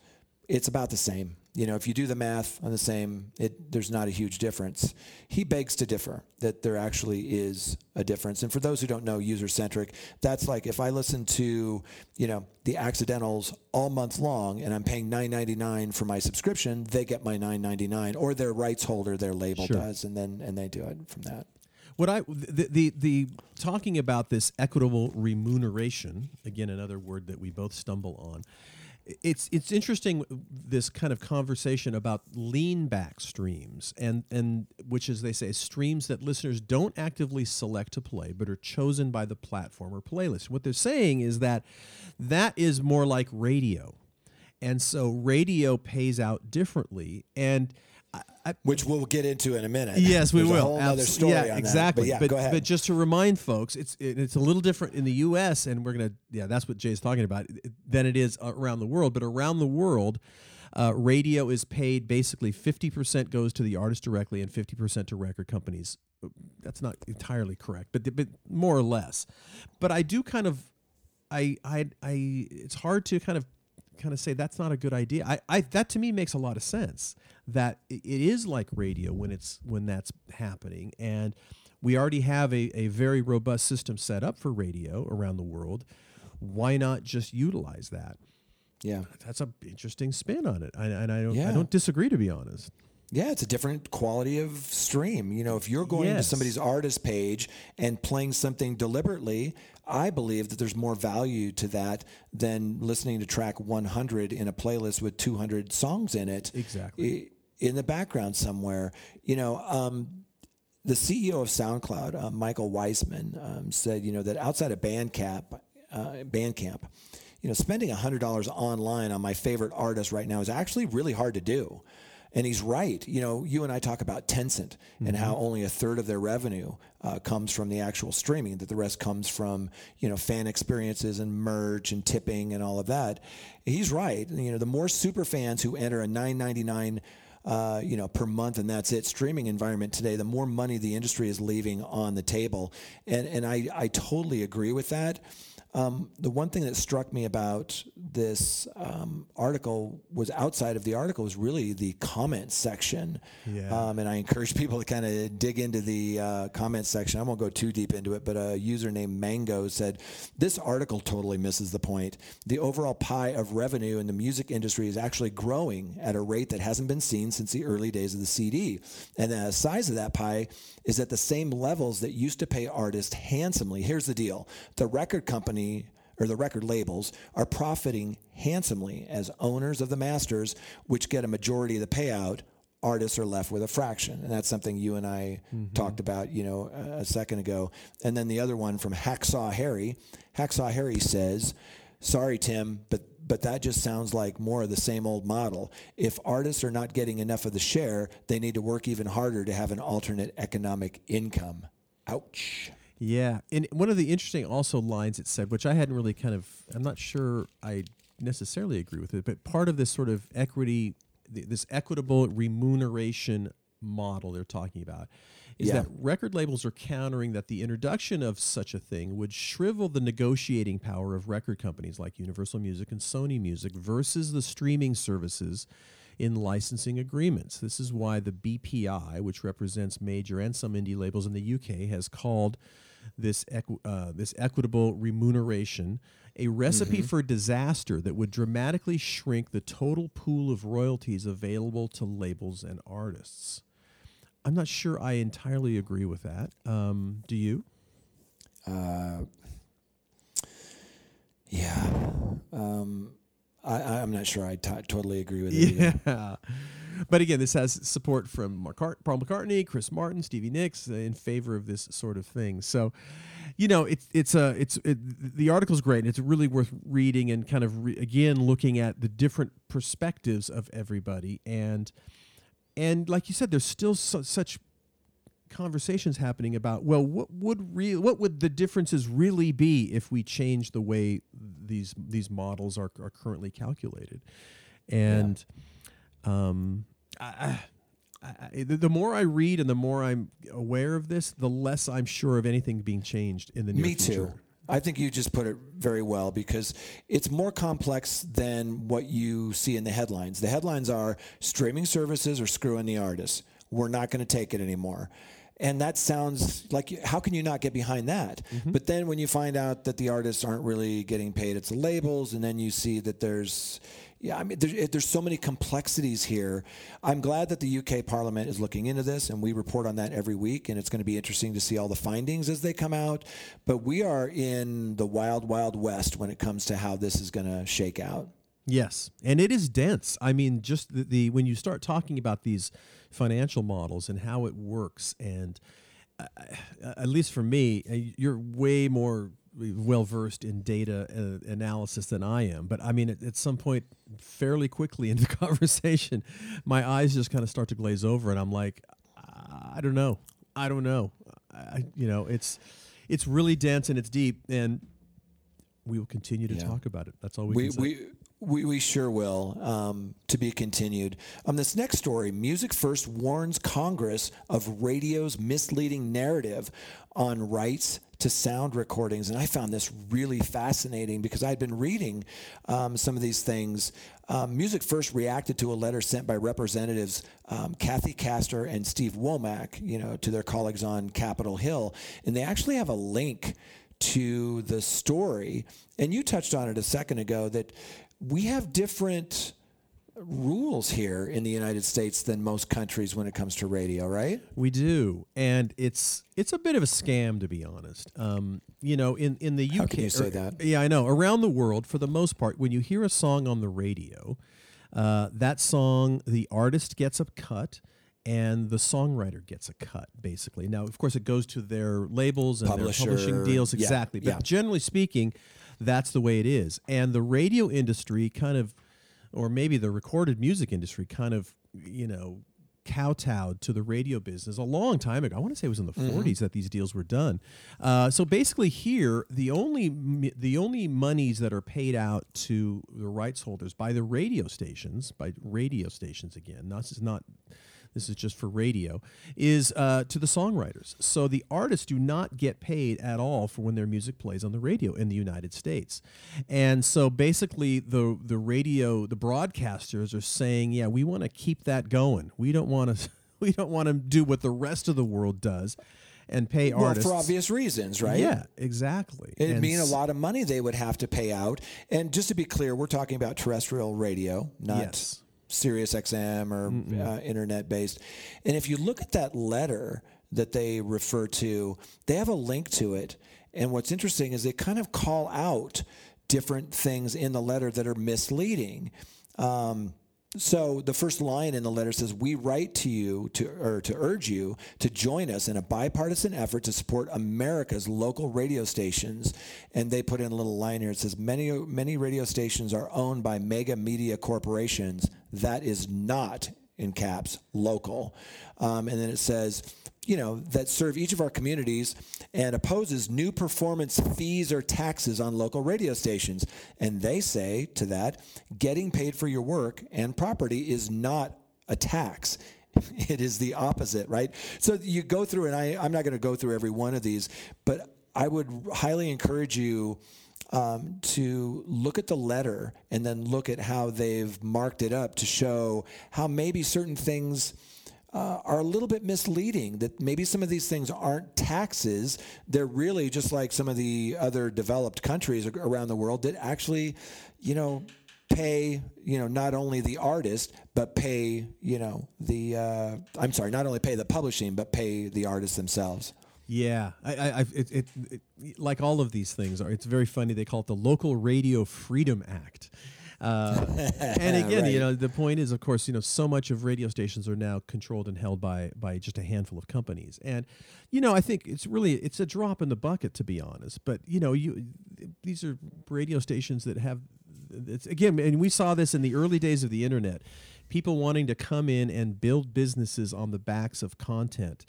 it's about the same. You know, if you do the math on the same, it, there's not a huge difference. He begs to differ that there actually is a difference. And for those who don't know user centric, that's like if I listen to, you know, the accidentals all month long and I'm paying $9.99 for my subscription, they get my $9.99 or their rights holder, their label Sure. does, and then and they do it from that. What I the, the the talking about this equitable remuneration again another word that we both stumble on. It's it's interesting this kind of conversation about lean back streams and and which as they say streams that listeners don't actively select to play but are chosen by the platform or playlist. What they're saying is that that is more like radio. And so radio pays out differently and I, Which we'll get into in a minute. Yes, we There's will. A whole other story yeah, on that. exactly. But yeah, go ahead. just to remind folks, it's it, it's a little different in the U.S. and we're gonna yeah, that's what Jay's talking about than it is around the world. But around the world, uh, radio is paid basically fifty percent goes to the artist directly and fifty percent to record companies. That's not entirely correct, but but more or less. But I do kind of, I I I it's hard to kind of kind of say that's not a good idea. I, I that to me makes a lot of sense that it is like radio when it's when that's happening and we already have a, a very robust system set up for radio around the world. Why not just utilize that? yeah. That's an interesting spin on it, I, and I don't I don't disagree to be honest. Yeah, it's a different quality of stream. You know, if you're going to somebody's artist page and playing something deliberately, I believe that there's more value to that than listening to track 100 in a playlist with 200 songs in it. Exactly. In the background somewhere. You know, um, the CEO of SoundCloud, uh, Michael Weissman, um, said, you know, that outside of Bandcamp, uh, Bandcamp, you know, spending $100 online on my favorite artist right now is actually really hard to do. And he's right. You know, you and I talk about Tencent and how only a third of their revenue uh, comes from the actual streaming, that the rest comes from, you know, fan experiences and merch and tipping and all of that. He's right. You know, the more super fans who enter a 9.99 uh, you know, per month, and that's it. Streaming environment today, the more money the industry is leaving on the table, and and I I totally agree with that. Um, the one thing that struck me about this um, article was outside of the article was really the comment section. Yeah. Um, and I encourage people to kind of dig into the uh, comment section. I won't go too deep into it, but a user named Mango said, This article totally misses the point. The overall pie of revenue in the music industry is actually growing at a rate that hasn't been seen since the early days of the CD. And the size of that pie is at the same levels that used to pay artists handsomely. Here's the deal the record company or the record labels are profiting handsomely as owners of the masters, which get a majority of the payout. Artists are left with a fraction, and that's something you and I mm-hmm. talked about, you know, a a second ago. And then the other one from Hacksaw Harry, Hacksaw Harry says, "Sorry, Tim, but but that just sounds like more of the same old model. If artists are not getting enough of the share, they need to work even harder to have an alternate economic income." Ouch. Yeah, and one of the interesting also lines it said, which I hadn't really kind of, I'm not sure I necessarily agree with it, but part of this sort of equity, th- this equitable remuneration model they're talking about, is Yeah. that record labels are countering that the introduction of such a thing would shrivel the negotiating power of record companies like Universal Music and Sony Music versus the streaming services in licensing agreements. This is why the BPI, which represents major and some indie labels in the UK, has called this equ- uh, this equitable remuneration a recipe for disaster that would dramatically shrink the total pool of royalties available to labels and artists. I'm not sure I entirely agree with that. Um, do you? Yeah. Um, I, I'm not sure I t- totally agree with it. either. Yeah. But again, this has support from McCart- Paul McCartney, Chris Martin, Stevie Nicks uh, in favor of this sort of thing. So, you know, it's it's a it's it, the article's great. And it's really worth reading and kind of re- again looking at the different perspectives of everybody. And and like you said, there's still su- such conversations happening about well what would re- what would the differences really be if we change the way these these models are, are currently calculated and um I, I, I, the more I read and the more I'm aware of this the less I'm sure of anything being changed in the near future. Me future. too. I think you just put it very well because it's more complex than what you see in the headlines. The headlines are streaming services are screwing the artists. We're not going to take it anymore. And that sounds like how can you not get behind that? Mm-hmm. But then when you find out that the artists aren't really getting paid, it's the labels, and then you see that there's yeah, I mean, there's, there's so many complexities here. I'm glad that the UK Parliament is looking into this, and we report on that every week. And it's going to be interesting to see all the findings as they come out. But we are in the wild, wild west when it comes to how this is going to shake out. Yes, and it is dense. I mean, just the, the when you start talking about these financial models and how it works, and uh, at least for me, uh, you're way more well versed in data uh, analysis than I am. But I mean, at, at some point, fairly quickly in the conversation, my eyes just kind of start to glaze over, and I'm like, I don't know, I don't know. I, you know, it's it's really dense and it's deep, and we will continue to Yeah. talk about it. That's all we, We, can say. we, we, we sure will. Um, to be continued. On this next story, Music First warns Congress of radio's misleading narrative on rights to sound recordings. And I found this really fascinating because I'd been reading um, some of these things. Um, Music First reacted to a letter sent by Representatives um, Kathy Castor and Steve Womack, you know, to their colleagues on Capitol Hill, and they actually have a link to the story. And you touched on it a second ago that we have different rules here in the United States than most countries when it comes to radio, right? We do, and it's it's a bit of a scam to be honest. Um, you know, in in the UK, How can you say or- that? Yeah, I know. Around the world, for the most part, when you hear a song on the radio, uh, that song, the artist gets a cut. And the songwriter gets a cut, basically. Now, of course, it goes to their labels and their publishing Publisher, deals, yeah, exactly. But yeah. generally speaking, that's the way it is. And the radio industry kind of or maybe the recorded music industry kind of, you know, kowtowed to the radio business a long time ago. I want to say it was in the 40s that these deals were done. Uh, so basically, here the only the only monies that are paid out to the rights holders by the radio stations, by radio stations again, not this is not this is just for radio, is uh, to the songwriters. So the artists do not get paid at all for when their music plays on the radio in the United States. And so basically the the radio, the broadcasters are saying, yeah, we want to keep that going. We don't want to we don't want to do what the rest of the world does and pay Well, artists. for obvious reasons, right? Yeah, exactly. It'd And mean a lot of money they would have to pay out. And just to be clear, we're talking about terrestrial radio, not Yes. Sirius XM or uh, internet based. And if you look at that letter that they refer to, they have a link to it. And what's interesting is they kind of call out different things in the letter that are misleading. Um, so the first line in the letter says, "We write to you to or to urge you to join us in a bipartisan effort to support America's local radio stations." And they put in a little line here. It says, "Many many radio stations are owned by mega media corporations. That is not in caps local." Um, and then it says, you know, that serve each of our communities and opposes new performance fees or taxes on local radio stations. And they say to that, getting paid for your work and property is not a tax. It is the opposite, right? So you go through, and I, I'm not going to go through every one of these, but I would highly encourage you um, to look at the letter and then look at how they've marked it up to show how maybe certain things uh, are a little bit misleading. That maybe some of these things aren't taxes; they're really just like some of the other developed countries around the world that actually, you know, pay you know not only the artist but pay you know the uh, I'm sorry, not only pay the publishing but pay the artists themselves. Yeah, I, I, it, it, it, like all of these things are. It's very funny. They call it the Local Radio Freedom Act. Uh, and again, you know, the point is, of course, you know, so much of radio stations are now controlled and held by by just a handful of companies. And you know, I think it's really it's a drop in the bucket, to be honest. But you know, you these are radio stations that have it's again, and we saw this in the early days of the internet. People wanting to come in and build businesses on the backs of content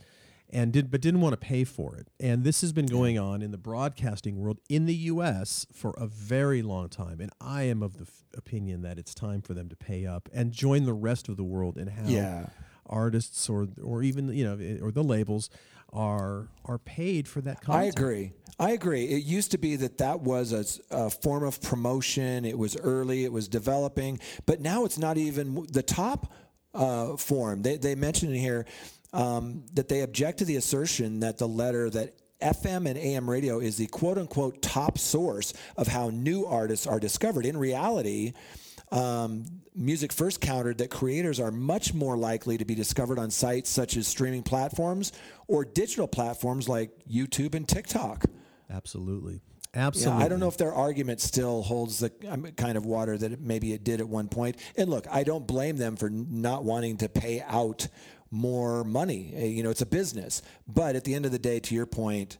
and did but didn't want to pay for it. And this has been going on in the broadcasting world in the US for a very long time. And I am of the f- opinion that it's time for them to pay up and join the rest of the world in how Yeah. artists or or even you know or the labels are are paid for that I agree. I agree. It used to be that that was a form of promotion. It was early. It was developing. But now it's not even the top uh, form. They they mentioned in here um, that they object to the assertion that the letter that. FM and AM radio is the quote unquote top source of how new artists are discovered. In reality, um, Music First countered that creators are much more likely to be discovered on sites such as streaming platforms or digital platforms like YouTube and TikTok. Absolutely. Yeah, Absolutely. I don't know if their argument still holds the um, kind of water that it, maybe it did at one point. And look, I don't blame them for not wanting to pay out more money. Uh, You know, it's a business. But at the end of the day, to your point,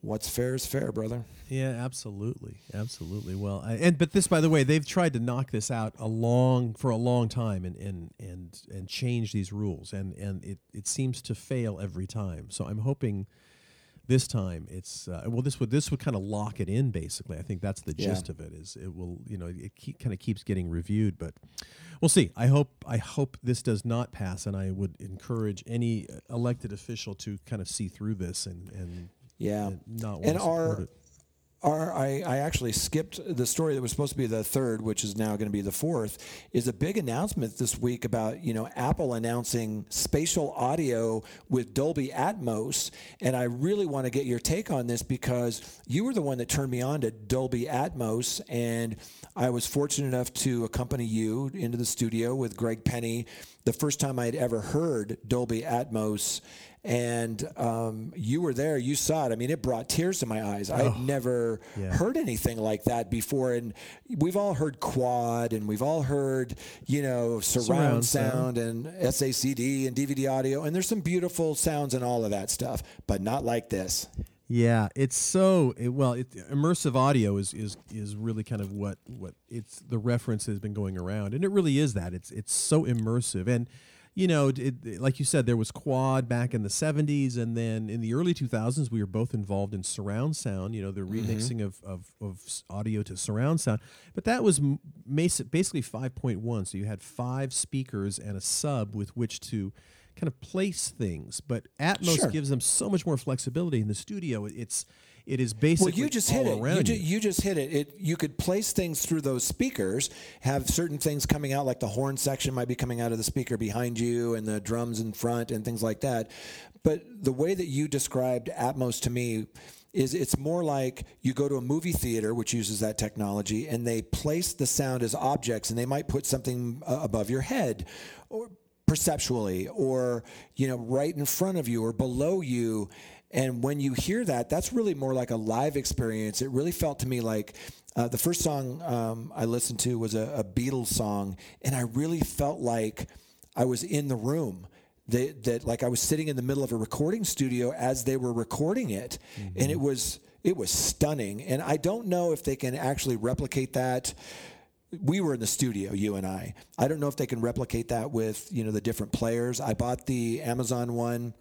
what's fair is fair, brother. Yeah, absolutely, absolutely. Well, I, and but this, by the way, they've tried to knock this out a long for a long time and and and and change these rules, and and it it seems to fail every time. So I'm hoping this time it's uh, well this would this would kind of lock it in basically. I think that's the Yeah. gist of it. Is it will you know it keep, kind of keeps getting reviewed, but we'll see. I hope I hope this does not pass, and I would encourage any uh, elected official to kind of see through this and and Yeah. and not want And to support our it. Our, I, I actually skipped the story that was supposed to be the third, which is now going to be the fourth, is a big announcement this week about, you know, Apple announcing spatial audio with Dolby Atmos. And I really want to get your take on this because you were the one that turned me on to Dolby Atmos. And I was fortunate enough to accompany you into the studio with Greg Penny the first time I'd ever heard Dolby Atmos and um, you were there. You saw it. I mean, it brought tears to my eyes. I had never yeah. heard anything like that before, and we've all heard quad, and we've all heard you know surround, Surround sound. sound, and SACD and DVD audio, and there's some beautiful sounds and all of that stuff, but not like this. Yeah, it's so it, well. It, immersive audio is is is really kind of what what it's the reference has been going around, and it really is that. It's it's so immersive, and you know, it, like you said, there was quad back in the '70s, and then in the early 2000s, we were both involved in surround sound. You know, the mm-hmm. remixing of, of of audio to surround sound, but that was m- basically 5.1. So you had five speakers and a sub with which to kind of place things. But Atmos Sure. gives them so much more flexibility in the studio. It's it is basically Well, you just all hit it. around You, ju- you. you just hit it. It you could place things through those speakers, have certain things coming out, like the horn section might be coming out of the speaker behind you, and the drums in front, and things like that. But the way that you described Atmos to me is it's more like you go to a movie theater which uses that technology and they place the sound as objects and they might put something uh, above your head or perceptually or you know right in front of you or below you and when you hear that that's really more like a live experience it really felt to me like uh, the first song um, i listened to was a, a beatles song and i really felt like i was in the room that, that like i was sitting in the middle of a recording studio as they were recording it and it was it was stunning and i don't know if they can actually replicate that we were in the studio, you and I. I don't know if they can replicate that with you know the different players. I bought the Amazon one.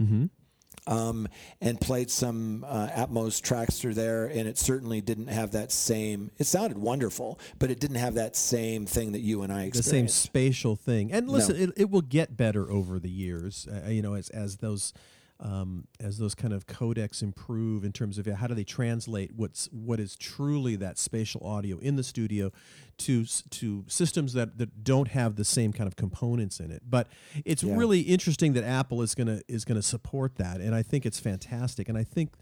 Um, and played some uh, Atmos tracks through there, and it certainly didn't have that same. It sounded wonderful, but it didn't have that same thing that you and I the same spatial thing. And listen, No. it, it will get better over the years. Uh, you know, as as those um, as those kind of codecs improve in terms of how do they translate what's what is truly that spatial audio in the studio to to systems that, that don't have the same kind of components in it. But it's Yeah. really interesting that Apple is gonna is gonna support that, and I think it's fantastic. And I think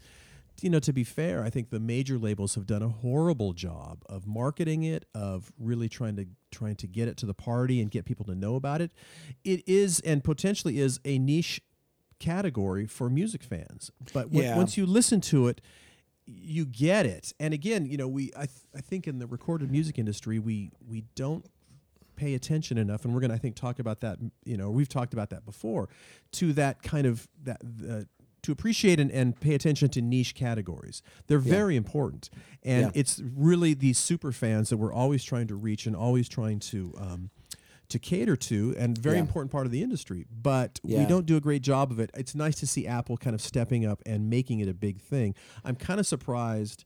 you know, to be fair, I think the major labels have done a horrible job of marketing it, of really trying to trying to get it to the party and get people to know about it. It is and potentially is a niche category for music fans. But when, Yeah. once you listen to it, you get it. And again, you know, we I, th- I think in the recorded music industry, we we don't pay attention enough and we're going to I think talk about that, you know, we've talked about that before to that kind of that the to appreciate and, and pay attention to niche categories. They're very important. And Yeah. it's really these super fans that we're always trying to reach and always trying to um, to cater to and very Yeah. important part of the industry. But we don't do a great job of it. It's nice to see Apple kind of stepping up and making it a big thing. I'm kind of surprised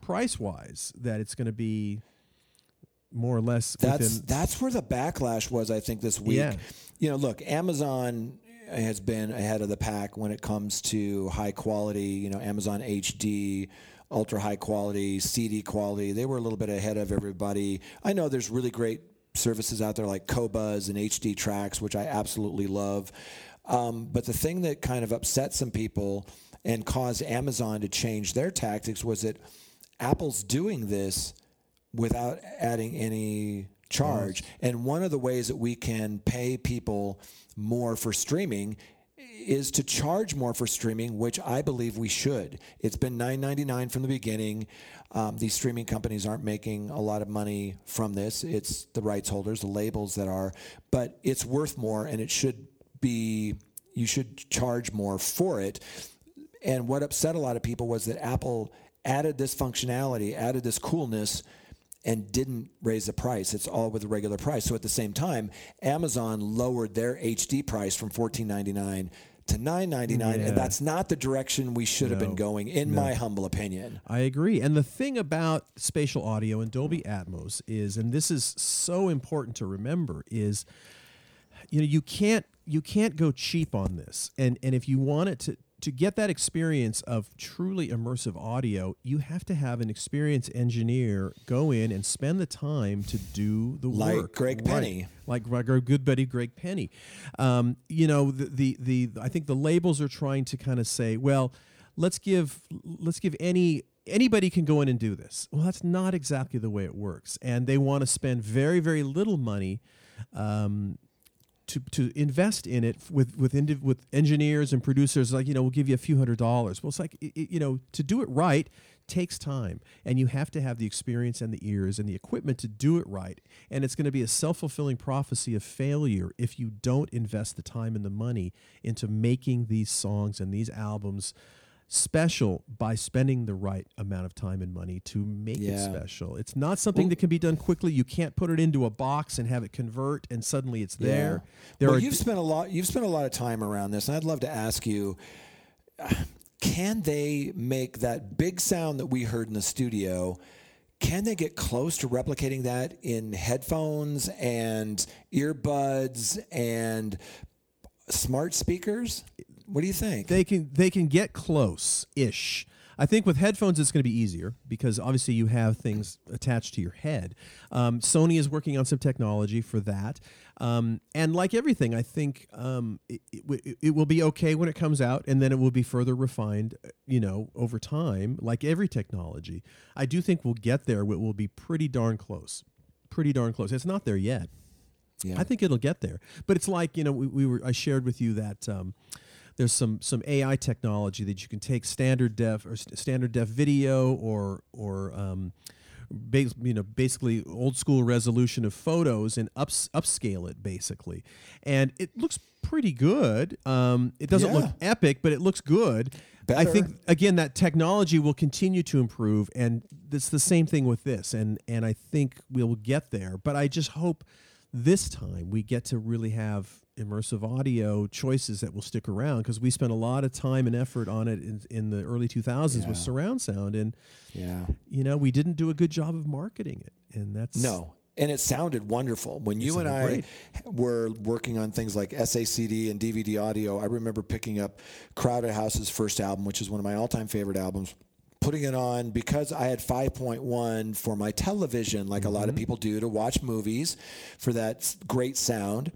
price wise that it's going to be more or less That's within that's where the backlash was, I think, this week. Yeah. You know, look, Amazon has been ahead of the pack when it comes to high quality. You know, Amazon HD, ultra high quality, CD quality. They were a little bit ahead of everybody. I know there's really great services out there like Qobuz and HD Tracks, which I absolutely love. Um, but the thing that kind of upset some people and caused Amazon to change their tactics was that Apple's doing this without adding any charge. And one of the ways that we can pay people more for streaming is to charge more for streaming, which I believe we should. It's been $9.99 from the beginning. Um, these streaming companies aren't making a lot of money from this. It's the rights holders, the labels that are, but it's worth more, and it should be. You should charge more for it. And what upset a lot of people was that Apple added this functionality, added this coolness, and didn't raise the price. It's all with the regular price. So at the same time, Amazon lowered their HD price from $14.99 to $9.99, Yeah. and that's not the direction we should have been going, in my humble opinion. I agree. And the thing about spatial audio and Dolby Atmos is, and this is so important to remember, is you know you can't you can't go cheap on this. And and if you want it to to get that experience of truly immersive audio, you have to have an experienced engineer go in and spend the time to do the work. Like work. Greg Right. Penny. like like our good buddy Greg Penny. Um, you know, the, the the I think the labels are trying to kind of say, well, let's give let's give any anybody can go in and do this. Well, that's not exactly the way it works, and they want to spend very very little money. Um, to, to invest in it with with indiv- with engineers and producers like you know we'll give you a few hundred dollars. Well it's like i- i- you know to do it right takes time and you have to have the experience and the ears and the equipment to do it right and it's going to be a self-fulfilling prophecy of failure if you don't invest the time and the money into making these songs and these albums special by spending the right amount of time and money to make it special it's not something that can be done quickly you can't put it into a box and have it convert and suddenly it's there Yeah. there well, are you've spent a lot. You've spent a lot of time around this, and I'd love to ask you: Can they make that big sound that we heard in the studio? Can they get close to replicating that in headphones and earbuds and smart speakers? What do you think? they can they can get close ish I think with headphones it's going to be easier because obviously you have things attached to your head. Um, Sony is working on some technology for that, um, and like everything, I think um, it, it, it will be okay when it comes out, and then it will be further refined, uh, you know, over time. Like every technology, I do think we'll get there. It will be pretty darn close, pretty darn close. It's not there yet. Yeah. I think it'll get there. But it's like you know we, we were I shared with you that um, there's some some AI technology that you can take standard def or st- standard def video or or um, bas- you know basically old school resolution of photos and ups, upscale it basically, and it looks pretty good. Um, it doesn't look epic, but it looks good. I think again that technology will continue to improve, and it's the same thing with this, and and I think we'll get there. But I just hope this time we get to really have immersive audio choices that will stick around because we spent a lot of time and effort on it in, in the early 2000s with surround sound and yeah. you know we didn't do a good job of marketing it and that's No. and it sounded wonderful. When you and I great. were working on things like SACD and DVD audio, I remember picking up Crowded House's first album, which is one of my all-time favorite albums. Putting it on because I had 5.1 for my television, like a lot of Mm-hmm. people do to watch movies for that great sound.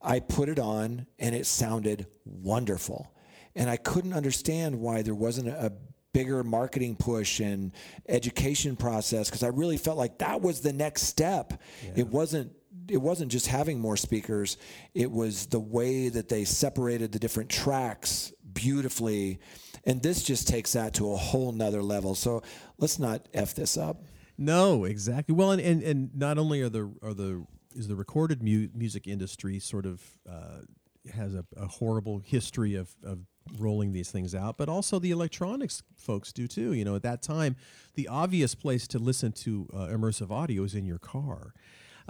I put it on and it sounded wonderful. And I couldn't understand why there wasn't a bigger marketing push and education process because I really felt like that was the next step. It wasn't it wasn't just having more speakers, it was the way that they separated the different tracks beautifully. And this just takes that to a whole nother level. So let's not F this up. No, exactly. Well, and, and, and not only are the are the is the recorded mu- music industry sort of uh, has a, a horrible history of, of rolling these things out, but also the electronics folks do too. You know, at that time, the obvious place to listen to uh, immersive audio is in your car.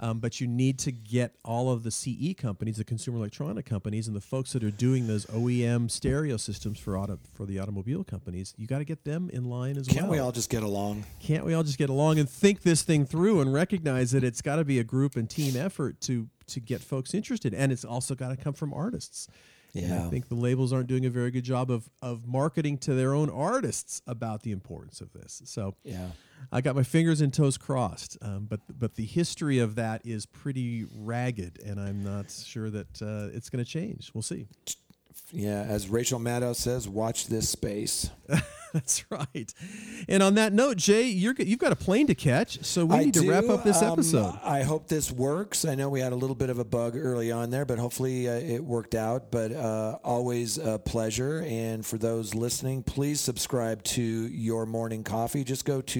Um, but you need to get all of the CE companies, the consumer electronic companies, and the folks that are doing those OEM stereo systems for auto for the automobile companies. You got to get them in line as well. Can't we all just get along? Can't we all just get along and think this thing through and recognize that it's got to be a group and team effort to to get folks interested, and it's also got to come from artists. And I think the labels aren't doing a very good job of of marketing to their own artists about the importance of this. So Yeah. I got my fingers and toes crossed, um, but but the history of that is pretty ragged, and I'm not sure that uh, it's going to change. We'll see. Yeah, as Rachel Maddow says, watch this space. That's right. And on that note, Jay, you're you've got a plane to catch, so we I need to wrap up this Um, episode. I hope this works. I know we had a little bit of a bug early on there, but hopefully uh, it worked out. But uh, always a pleasure. And for those listening, please subscribe to Your Morning Coffee. Just go to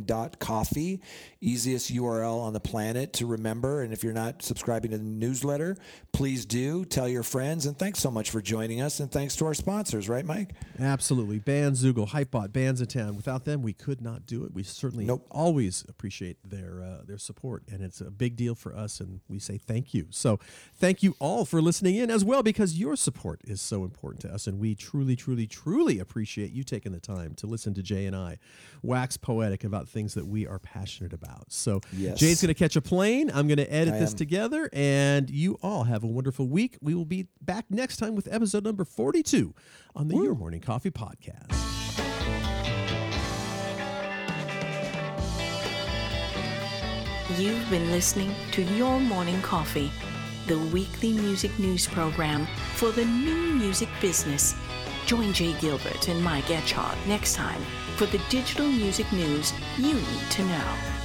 yourmorning.coffee, easiest URL on the planet to remember. And if you're not subscribing to the newsletter, please do. Tell your friends. And thanks so much for joining us. And thanks to our sponsors, right, Mike? Absolutely. Bandzoogle, Hypebot, Bandsintown. Without them, we could not do it. We certainly Nope. always appreciate their uh, their support, and it's a big deal for us, and we say thank you. So thank you all for listening in as well, because your support is so important to us, and we truly, truly, truly appreciate you taking the time to listen to Jay and I wax poetic about things that we are passionate about. So Yes. Jay's going to catch a plane. I'm going to edit I this am. together, and you all have a wonderful week. We will be back next time with episode number 42 on the Your Morning Coffee podcast. You've been listening to Your Morning Coffee, the weekly music news program for the new music business. Join Jay Gilbert and Mike Etchart next time for the digital music news you need to know.